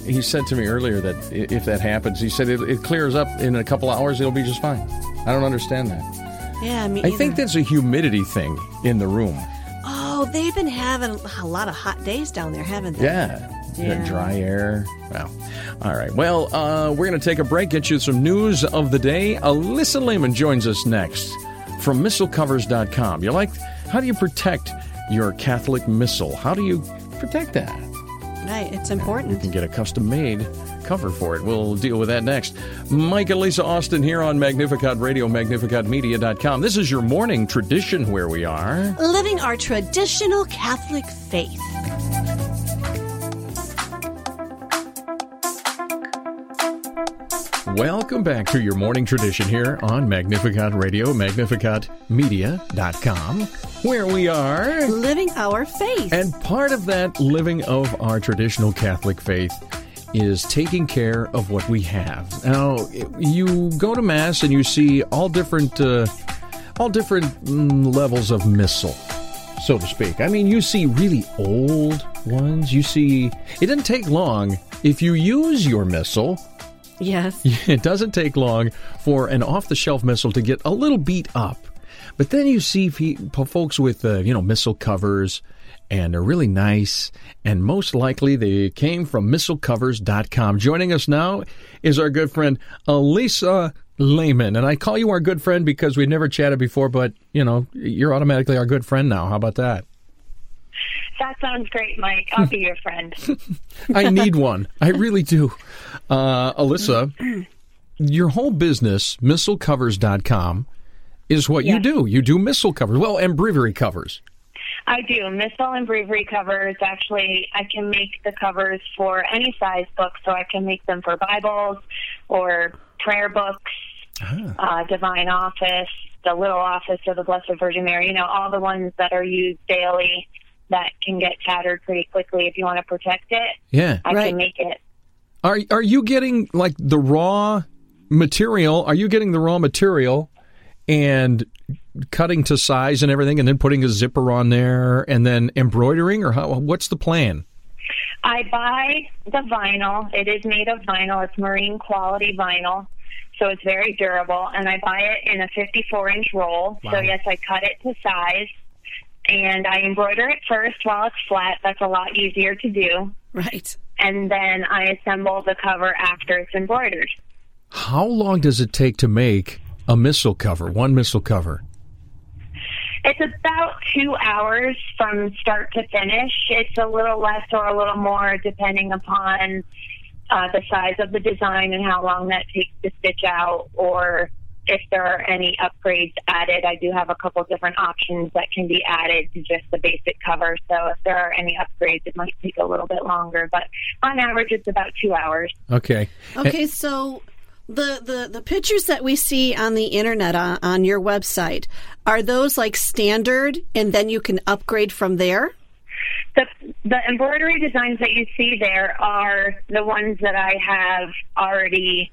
Speaker 1: he said to me earlier that if that happens, he said it, it clears up in a couple hours. It'll be just fine. I don't understand that.
Speaker 2: Yeah, me
Speaker 1: I
Speaker 2: either.
Speaker 1: think that's a humidity thing in the room.
Speaker 2: Oh, they've been having a lot of hot days down there, haven't they?
Speaker 1: Yeah.
Speaker 2: Yeah.
Speaker 1: Dry air. Well, all right. Well, uh, we're going to take a break, get you some news of the day. Alyssa Lehman joins us next from missalcovers.com. You like, how do you protect your Catholic missal? How do you protect that?
Speaker 2: Right, it's important.
Speaker 1: You can get a custom made cover for it. We'll deal with that next. Mike and Lisa Austin here on Magnificat Radio, magnificatmedia.com. This is your morning tradition where we are.
Speaker 2: Living our traditional Catholic faith.
Speaker 1: Welcome back to your morning tradition here on Magnificat Radio, magnificatmedia.com, where we are
Speaker 2: living our faith.
Speaker 1: And part of that living of our traditional Catholic faith is taking care of what we have. Now, you go to mass and you see all different uh, all different mm, levels of missal, so to speak. I mean, you see really old ones. You see it doesn't take long if you use your missal.
Speaker 2: Yes. <laughs>
Speaker 1: It doesn't take long for an off-the-shelf missal to get a little beat up. But then you see folks with, uh, you know, missal covers, and they're really nice. And most likely they came from missalcovers.com. Joining us now is our good friend Elisa Lehman. And I call you our good friend because we've never chatted before, but, you know, you're automatically our good friend now. How about that?
Speaker 3: That sounds great, Mike. I'll be your friend. <laughs>
Speaker 1: I need one. I really do. Uh, Alyssa, your whole business, missalcovers.com, is what yes. you do. You do missal covers. Well, and breviary covers.
Speaker 3: I do. Missal and breviary covers. Actually, I can make the covers for any size book, so I can make them for Bibles or prayer books, ah. uh, Divine Office, the Little Office of the Blessed Virgin Mary, you know, all the ones that are used daily that can get tattered pretty quickly if you want to protect it.
Speaker 1: Yeah.
Speaker 3: I
Speaker 1: right.
Speaker 3: can make it.
Speaker 1: Are are you getting like the raw material? Are you getting the raw material and cutting to size and everything and then putting a zipper on there and then embroidering or how what's the plan?
Speaker 3: I buy the vinyl. It is made of vinyl. It's marine quality vinyl. So it's very durable and I buy it in a 54 inch roll. Wow. So yes, I cut it to size and I embroider it first while it's flat. That's a lot easier to do.
Speaker 2: Right.
Speaker 3: And then I assemble the cover after it's embroidered.
Speaker 1: How long does it take to make a missal cover, one missal cover?
Speaker 3: It's about two hours from start to finish. It's a little less or a little more depending upon uh, the size of the design and how long that takes to stitch out or if there are any upgrades added, I do have a couple different options that can be added to just the basic cover. So if there are any upgrades, it might take a little bit longer, but on average, it's about two hours.
Speaker 1: Okay.
Speaker 2: Okay, so the, the, the pictures that we see on the internet on, on your website are those like standard and then you can upgrade from there
Speaker 3: the the embroidery designs that you see there are the ones that I have already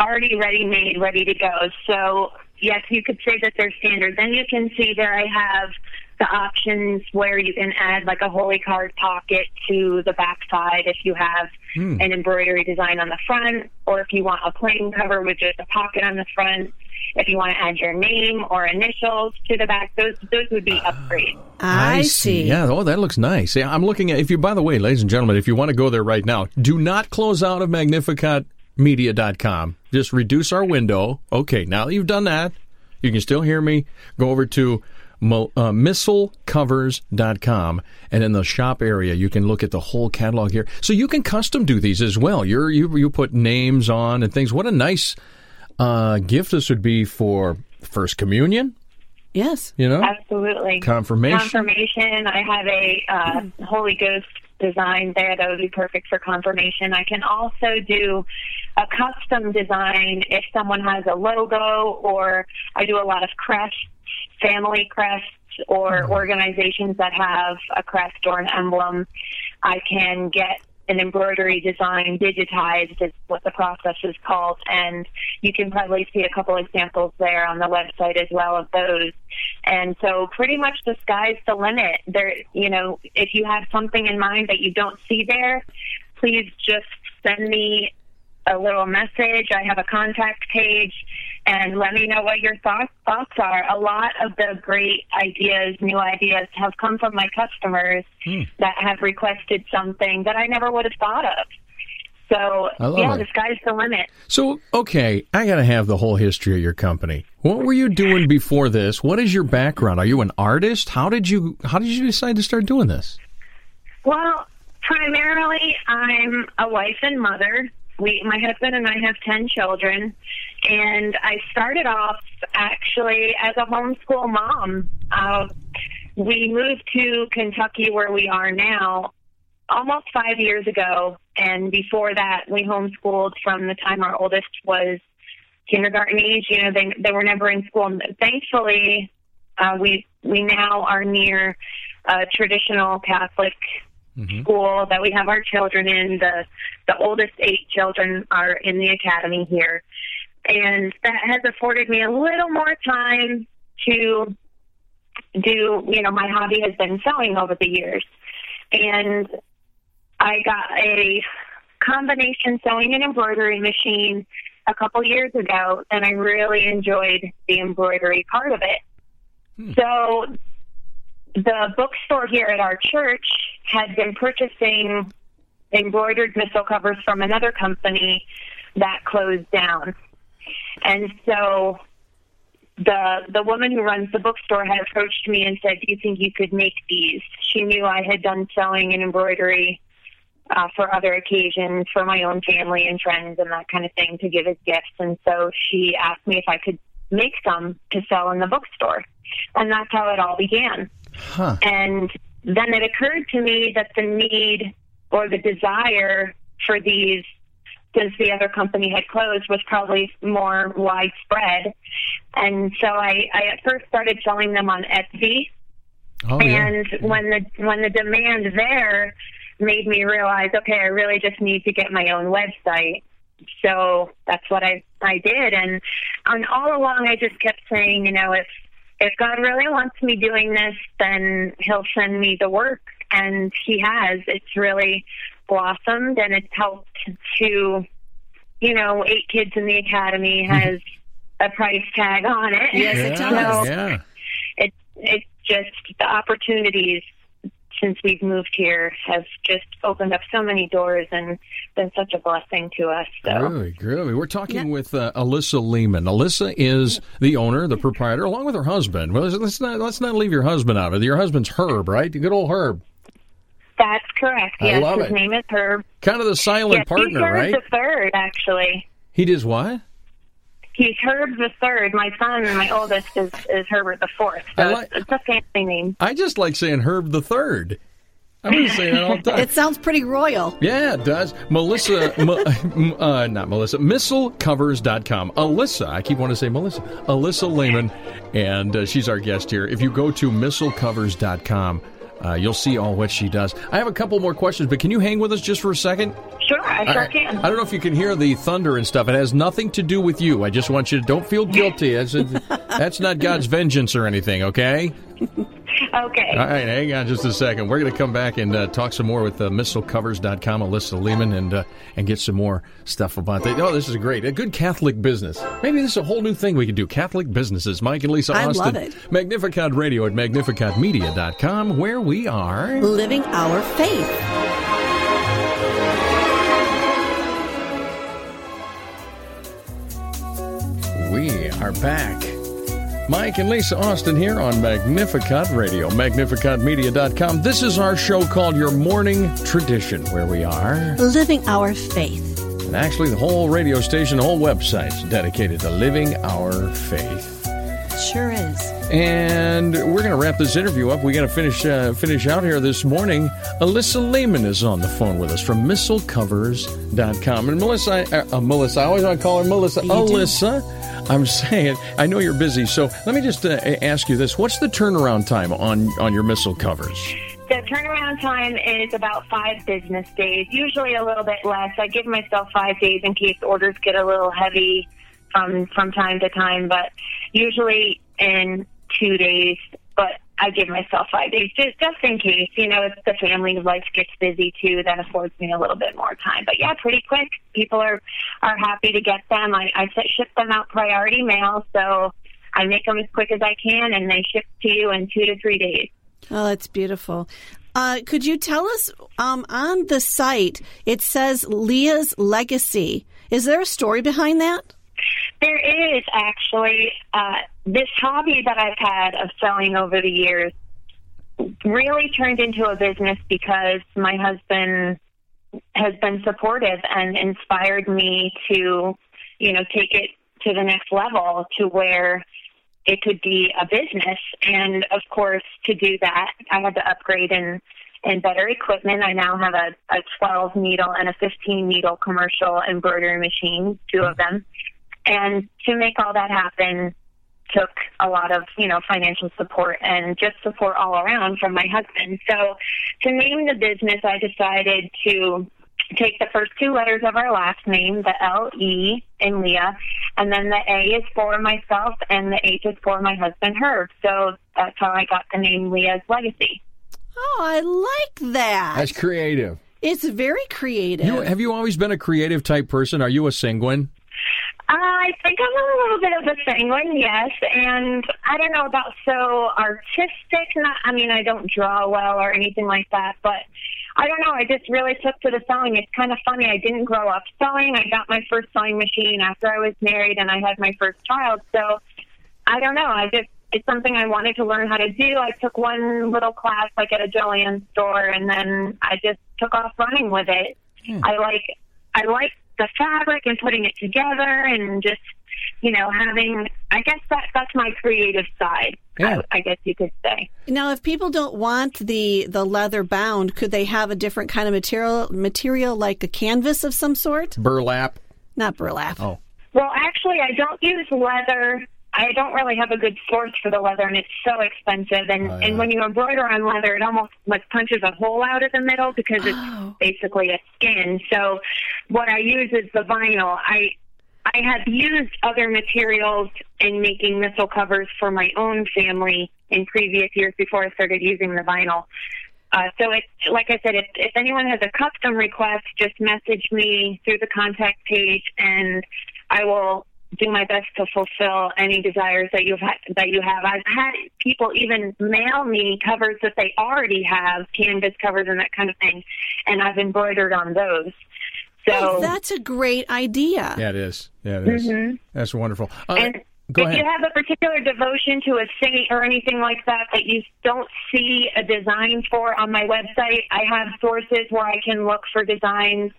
Speaker 3: already ready made, ready to go. So yes, you could say that they're standard. Then you can see there I have the options where you can add like a holy card pocket to the back side if you have hmm. an embroidery design on the front, or if you want a plain cover with just a pocket on the front. If you want to add your name or initials to the back, those those would be upgrades.
Speaker 2: I, I see.
Speaker 1: Yeah. Oh, that looks nice. Yeah, I'm looking at. If you, by the way, ladies and gentlemen, if you want to go there right now, do not close out of Magnificat media.com. Just reduce our window. Okay, now that you've done that, you can still hear me. Go over to uh, missalcovers.com and in the shop area you can look at the whole catalog here. So you can custom do these as well. You're, you you put names on and things. What a nice uh, gift this would be for first communion.
Speaker 2: Yes.
Speaker 1: You know?
Speaker 3: Absolutely.
Speaker 1: Confirmation.
Speaker 3: Confirmation. I have a uh, holy ghost design there that would be perfect for confirmation. I can also do a custom design if someone has a logo or I do a lot of crests, family crests or mm-hmm. organizations that have a crest or an emblem. I can get an embroidery design digitized is what the process is called. And you can probably see a couple examples there on the website as well of those. And so pretty much the sky's the limit. There you know if you have something in mind that you don't see there please just send me a little message i have a contact page and let me know what your thoughts thoughts are. A lot of the great ideas, new ideas, have come from my customers hmm. that have requested something that I never would have thought of. So yeah, it. the sky's the limit.
Speaker 1: So okay, I got to have the whole history of your company. What were you doing before this? What is your background? Are you an artist? How did you How did you decide to start doing this?
Speaker 3: Well, primarily, I'm a wife and mother we my husband and I have 10 children and I started off actually as a homeschool mom. Uh, we moved to Kentucky where we are now almost five years ago, and before that, we homeschooled from the time our oldest was kindergarten age. You know, they they were never in school. And thankfully, uh, we we now are near a traditional Catholic
Speaker 1: Mm-hmm.
Speaker 3: school that we have our children in. The the oldest eight children are in the academy here, and that has afforded me a little more time to do. You know, my hobby has been sewing over the years, and I got a combination sewing and embroidery machine a couple years ago, and I really enjoyed the embroidery part of it. Hmm. So the bookstore here at our church had been purchasing embroidered missal covers from another company that closed down. And so the the woman who runs the bookstore had approached me and said, "Do you think you could make these?" She knew I had done sewing and embroidery uh, for other occasions for my own family and friends and that kind of thing to give as gifts. And so she asked me if I could make some to sell in the bookstore, and that's how it all began.
Speaker 1: Huh.
Speaker 3: And then it occurred to me that the need or the desire for these, since the other company had closed, was probably more widespread. And so I, I at first started selling them on Etsy.
Speaker 1: Oh, yeah.
Speaker 3: And when the when the demand there made me realize, okay, I really just need to get my own website. So that's what I I did, and and all along I just kept saying, you know, if if God really wants me doing this, then He'll send me the work, and He has. It's really blossomed, and it's helped to, you know, eight kids in the academy has a price tag on it.
Speaker 2: Yes, it
Speaker 1: yeah,
Speaker 2: does.
Speaker 1: yeah.
Speaker 3: It's it's just the opportunities since we've moved here have just opened up so many doors and been such a blessing to us. So
Speaker 1: Groovy, groovy. We're talking with uh, Alyssa Lehman. Alyssa is the owner, the proprietor, along with her husband. Well, let's- not let's not leave your husband out of it. Your husband's Herb, right? The good old Herb.
Speaker 3: That's correct.
Speaker 1: I
Speaker 3: yes,
Speaker 1: love
Speaker 3: his
Speaker 1: it.
Speaker 3: name is Herb.
Speaker 1: Kind of the silent
Speaker 3: yes,
Speaker 1: partner,
Speaker 3: he's Herb
Speaker 1: right?
Speaker 3: the third, actually.
Speaker 1: He does what?
Speaker 3: He's Herb the third. My son, and my oldest, is, is Herbert the fourth. So
Speaker 1: like-
Speaker 3: it's, it's a fancy name.
Speaker 1: I just like saying Herb the third. I'm going to say that all the <laughs> time.
Speaker 2: It sounds pretty royal.
Speaker 1: Yeah, it does. Melissa, <laughs> M- uh, not Melissa, MissalCovers.com. Alyssa, I keep wanting to say Melissa. Alyssa Lehman, and uh, she's our guest here. If you go to MissalCovers.com, uh, you'll see all what she does. I have a couple more questions, but can you hang with us just for a second?
Speaker 3: Sure, I sure
Speaker 1: I,
Speaker 3: can.
Speaker 1: I don't know if you can hear the thunder and stuff. It has nothing to do with you. I just want you to don't feel guilty. That's, <laughs> that's not God's vengeance or anything, okay? <laughs>
Speaker 3: okay.
Speaker 1: All right, hang on just a second. We're going to come back and uh, talk some more with uh, MissalCovers.com, Alyssa Lehman, and uh, and get some more stuff about that. Oh, this is great. A good Catholic business. Maybe this is a whole new thing we could do. Catholic businesses. Mike and Lisa Austin.
Speaker 2: I love it.
Speaker 1: Magnificat Radio at magnificatmedia.com, where we are.
Speaker 2: Living our faith.
Speaker 1: We are back. Mike and Lisa Austin here on Magnificat Radio, magnificatmedia.com. This is our show called Your Morning Tradition, where we are.
Speaker 2: Living our faith.
Speaker 1: And actually, the whole radio station, the whole website's dedicated to living our faith.
Speaker 2: Sure is.
Speaker 1: And we're going to wrap this interview up. We got to finish uh, finish out here this morning. Alyssa Lehman is on the phone with us from MissalCovers.com. And Melissa, uh, uh, Melissa, I always want to call her Melissa.
Speaker 2: You do.
Speaker 1: Alyssa, I'm saying, I know you're busy, so let me just uh, ask you this: What's the turnaround time on on your missal covers?
Speaker 3: The turnaround time is about five business days, usually a little bit less. I give myself five days in case orders get a little heavy from from time to time, but usually in two days. But I give myself five days just just in case. You know, if the family life gets busy too, that affords me a little bit more time. But yeah, pretty quick. People are are happy to get them. I, I ship them out priority mail, so I make them as quick as I can, and they ship to you in two to three days.
Speaker 2: Oh, that's beautiful. Uh, could you tell us um, on the site? It says Leah's legacy. Is there a story behind that?
Speaker 3: There is actually uh, this hobby that I've had of sewing over the years really turned into a business because my husband has been supportive and inspired me to, you know, take it to the next level to where it could be a business. And of course, to do that, I had to upgrade and and better equipment. I now have a, a 12 needle and a 15 needle commercial embroidery machine, two of them. And to make all that happen took a lot of, you know, financial support and just support all around from my husband. So to name the business, I decided to take the first two letters of our last name, the L E in Leah, and then the A is for myself and the H is for my husband Herb. So that's how I got the name Leah's Legacy.
Speaker 2: Oh, I like that.
Speaker 1: That's creative.
Speaker 2: It's very creative.
Speaker 1: You, have you always been a creative type person? Are you a sanguine?
Speaker 3: I think I'm a little bit of a sanguine, yes, and I don't know about so artistic. Not, I mean, I don't draw well or anything like that, but I don't know. I just really took to the sewing. It's kind of funny. I didn't grow up sewing. I got my first sewing machine after I was married and I had my first child. So I don't know. I just it's something I wanted to learn how to do. I took one little class like at a Joann store, and then I just took off running with it.
Speaker 1: Hmm.
Speaker 3: I like I like the fabric and putting it together, and just you know having. I guess that that's my creative side.
Speaker 1: Yeah.
Speaker 3: I, I guess you could say.
Speaker 2: Now, if people don't want the the leather bound, could they have a different kind of material material like a canvas of some sort?
Speaker 1: Burlap.
Speaker 2: Not burlap.
Speaker 1: Oh.
Speaker 3: Well, actually, I don't use leather. I don't really have a good source for the leather, and it's so expensive. And
Speaker 1: Oh, yeah.
Speaker 3: and when you embroider on leather, it almost like punches a hole out of the middle because it's
Speaker 2: Oh.
Speaker 3: basically a skin. So what I use is the vinyl. I I have used other materials in making missal covers for my own family in previous years before I started using the vinyl. Uh, so it's like I said, if, if anyone has a custom request, just message me through the contact page, and I will do my best to fulfill any desires that you've had, that you have. I've had people even mail me covers that they already have, canvas covers and that kind of thing, and I've embroidered on those. So
Speaker 2: Oh, that's a great idea.
Speaker 1: Yeah, it is. Yeah, it is. That's wonderful. Uh,
Speaker 3: Mm-hmm. And
Speaker 1: go
Speaker 3: if
Speaker 1: ahead.
Speaker 3: you have a particular devotion to a saint or anything like that that you don't see a design for on my website, I have sources where I can look for designs.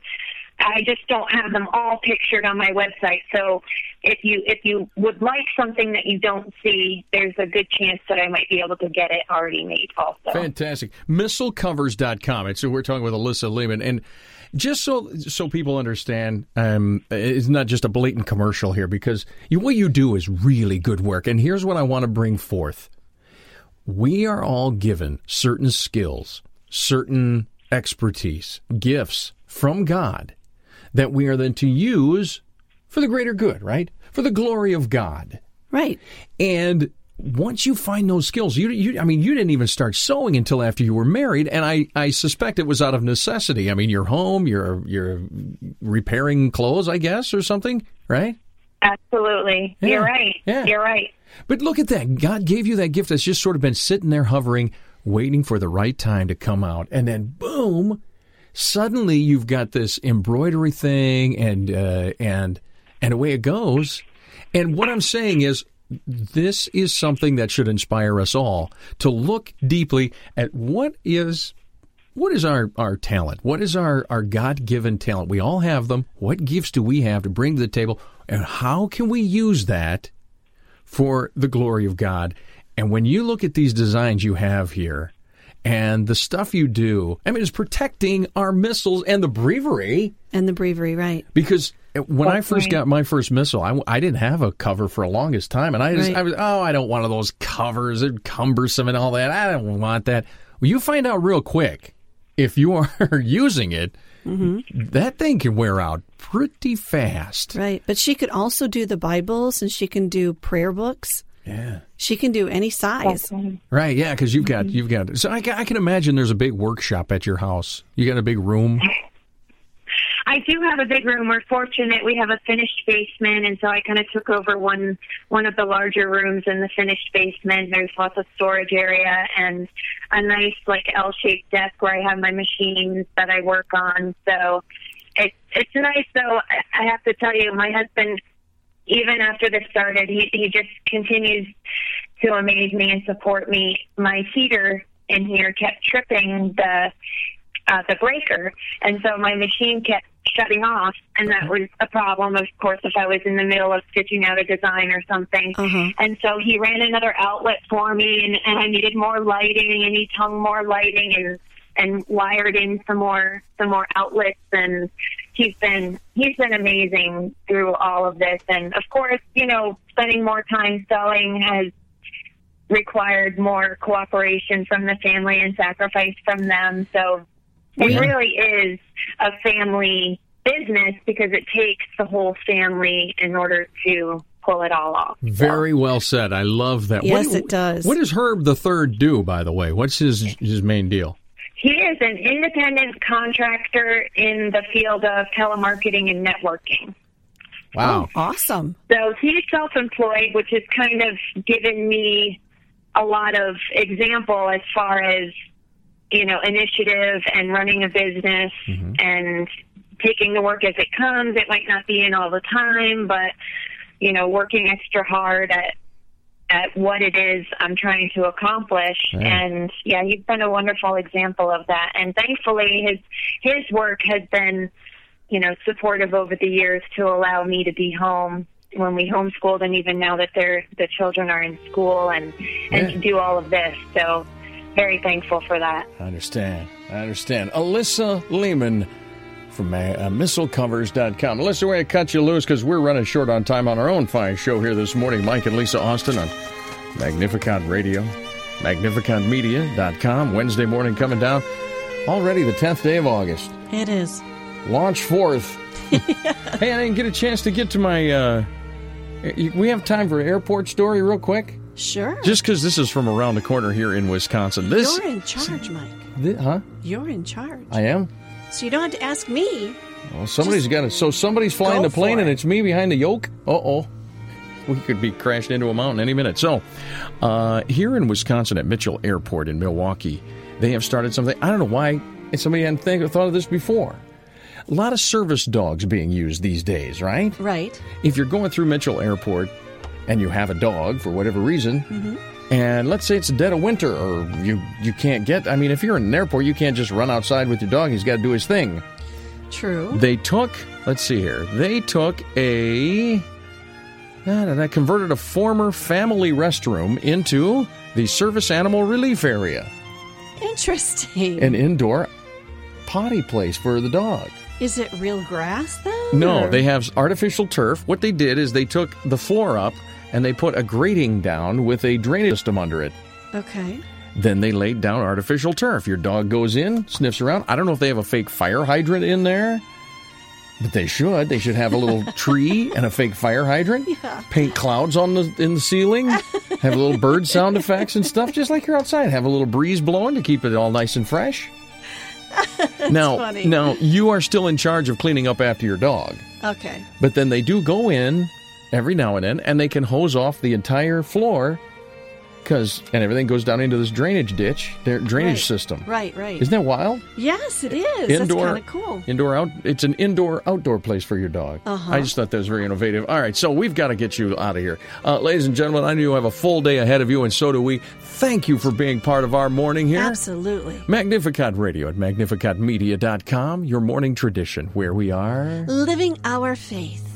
Speaker 3: I just don't have them all pictured on my website. So if you if you would like something that you don't see, there's a good chance that I might be able to get it already made also.
Speaker 1: Fantastic. Missalcovers.com. So we're talking with Alyssa Lehman. And just so so people understand, um, it's not just a blatant commercial here because you, what you do is really good work. And here's what I want to bring forth. We are all given certain skills, certain expertise, gifts from God that we are then to use for the greater good, right? For the glory of God.
Speaker 2: Right.
Speaker 1: And once you find those skills, you, you I mean, you didn't even start sewing until after you were married, and I, I suspect it was out of necessity. I mean, you're home, you're you're repairing clothes, I guess, or something, right?
Speaker 3: Absolutely.
Speaker 1: Yeah.
Speaker 3: You're right.
Speaker 1: Yeah.
Speaker 3: You're right.
Speaker 1: But look at that. God gave you that gift that's just sort of been sitting there hovering, waiting for the right time to come out. And then boom, suddenly you've got this embroidery thing and uh, and and away it goes. And what I'm saying is this is something that should inspire us all to look deeply at what is what is our, our talent? What is our, our God given talent? We all have them. What gifts do we have to bring to the table? And how can we use that for the glory of God? And when you look at these designs you have here and the stuff you do, I mean, it's protecting our missals and the breviary
Speaker 2: And the bravery, right.
Speaker 1: because when I first
Speaker 3: right.
Speaker 1: got my first missal, I, I didn't have a cover for the longest time, and I just
Speaker 2: Right.
Speaker 1: I was oh I don't want one of those covers, they're cumbersome and all that. I don't want that. Well, you find out real quick if you <laughs> are using it, mm-hmm. that thing can wear out pretty fast.
Speaker 2: Right. But she could also do the Bibles and she can do prayer books.
Speaker 1: Yeah.
Speaker 2: She can do any size.
Speaker 1: Right, yeah, because you've got mm-hmm. you've got. So I, ca- I can imagine there's a big workshop at your house. You got a big room.
Speaker 3: I do have a big room. We're fortunate we have a finished basement, and so I kind of took over one one of the larger rooms in the finished basement. There's lots of storage area and a nice like L-shaped desk where I have my machines that I work on. So it's it's nice. Though I have to tell you, my husband, even after this started, he he just continues to amaze me and support me. My heater in here kept tripping the uh, the breaker, and so my machine kept shutting off, and that was a problem, of course, if I was in the middle of stitching out a design or something.
Speaker 2: Uh-huh.
Speaker 3: And so he ran another outlet for me, and, and I needed more lighting, and he hung more lighting, and and wired in some more some more outlets and he's been he's been amazing through all of this and of course you know spending more time selling has required more cooperation from the family and sacrifice from them so it
Speaker 1: Yeah.
Speaker 3: really is a family business because it takes the whole family in order to pull it all off So-
Speaker 1: Very well said. I love that.
Speaker 2: Yes,
Speaker 1: What-
Speaker 2: it does.
Speaker 1: What does Herb the Third do, by the way? What's his his main deal?
Speaker 3: He is an independent contractor in the field of telemarketing and networking.
Speaker 1: Wow.
Speaker 2: Oh, awesome.
Speaker 3: So he's self-employed, which has kind of given me a lot of example as far as you know initiative and running a business mm-hmm. and taking the work as it comes. It might not be in all the time, but you know, working extra hard at at what it is I'm trying to accomplish.
Speaker 1: Right.
Speaker 3: And yeah, he's been a wonderful example of that. And thankfully, his his work has been, you know, supportive over the years to allow me to be home when we homeschooled, and even now that they're the children are in school, and and
Speaker 1: Yeah.
Speaker 3: to do all of this. So very thankful for that.
Speaker 1: I understand. I understand. Alyssa Lehman from uh, MissalCovers.com. Alyssa, we're going to cut you loose because we're running short on time on our own fine show here this morning. Mike and Lisa Austin on Magnificat Radio, MagnificatMedia.com. Wednesday morning coming down. Already the 10th day of August.
Speaker 2: It is.
Speaker 1: Launch forth. <laughs> hey, I didn't get a chance to get to my. Uh, we have time for an airport story real quick?
Speaker 2: Sure.
Speaker 1: Just because this is from around the corner here in Wisconsin. This,
Speaker 2: You're in charge, Mike.
Speaker 1: thi- huh?
Speaker 2: You're in charge.
Speaker 1: I am.
Speaker 2: So you don't have to ask me.
Speaker 1: Well, somebody's got it. So somebody's flying the plane, and it's me behind the yoke. Uh oh, we could be crashed into a mountain any minute. So, uh, here in Wisconsin at Mitchell Airport in Milwaukee, they have started something. I don't know why somebody hadn't think, thought of this before. A lot of service dogs being used these days, right?
Speaker 2: Right.
Speaker 1: If you're going through Mitchell Airport and you have a dog for whatever reason, and let's say it's the dead of winter or you you can't get. I mean, if you're in an airport, you can't just run outside with your dog. He's got to do his thing.
Speaker 2: True.
Speaker 1: They took, let's see here, they took a, I converted a former family restroom into the service animal relief area,
Speaker 2: Interesting.
Speaker 1: an indoor potty place for the dog.
Speaker 2: is it real grass then?
Speaker 1: No,
Speaker 2: or-
Speaker 1: they have artificial turf. What they did is they took the floor up and they put a grating down with a drainage system under it.
Speaker 2: Okay.
Speaker 1: Then they laid down artificial turf. Your dog goes in, sniffs around. I don't know if they have a fake fire hydrant in there, but they should. They should have a little <laughs> tree and a fake fire hydrant.
Speaker 2: Yeah.
Speaker 1: Paint clouds on the in the ceiling. Have a little bird sound effects and stuff, just like you're outside. Have a little breeze blowing to keep it all nice and fresh. now,
Speaker 2: funny.
Speaker 1: now you are still in charge of cleaning up after your dog,
Speaker 2: Okay.
Speaker 1: but then they do go in every now and then, and they can hose off the entire floor because and everything goes down into this drainage ditch, their drainage
Speaker 2: Right.
Speaker 1: system.
Speaker 2: Right, right.
Speaker 1: Isn't that wild?
Speaker 2: yes, it is.
Speaker 1: indoor,
Speaker 2: cool.
Speaker 1: Indoor out. It's an indoor outdoor place for your dog.
Speaker 2: Uh-huh.
Speaker 1: I just thought that was very innovative. All right, so we've got to get you out of here, uh, ladies and gentlemen. I know you have a full day ahead of you, and so do we. Thank you for being part of our morning here.
Speaker 2: Absolutely.
Speaker 1: Magnificat Radio at magnificatmedia.com, your morning tradition, where we are.
Speaker 2: Living our faith.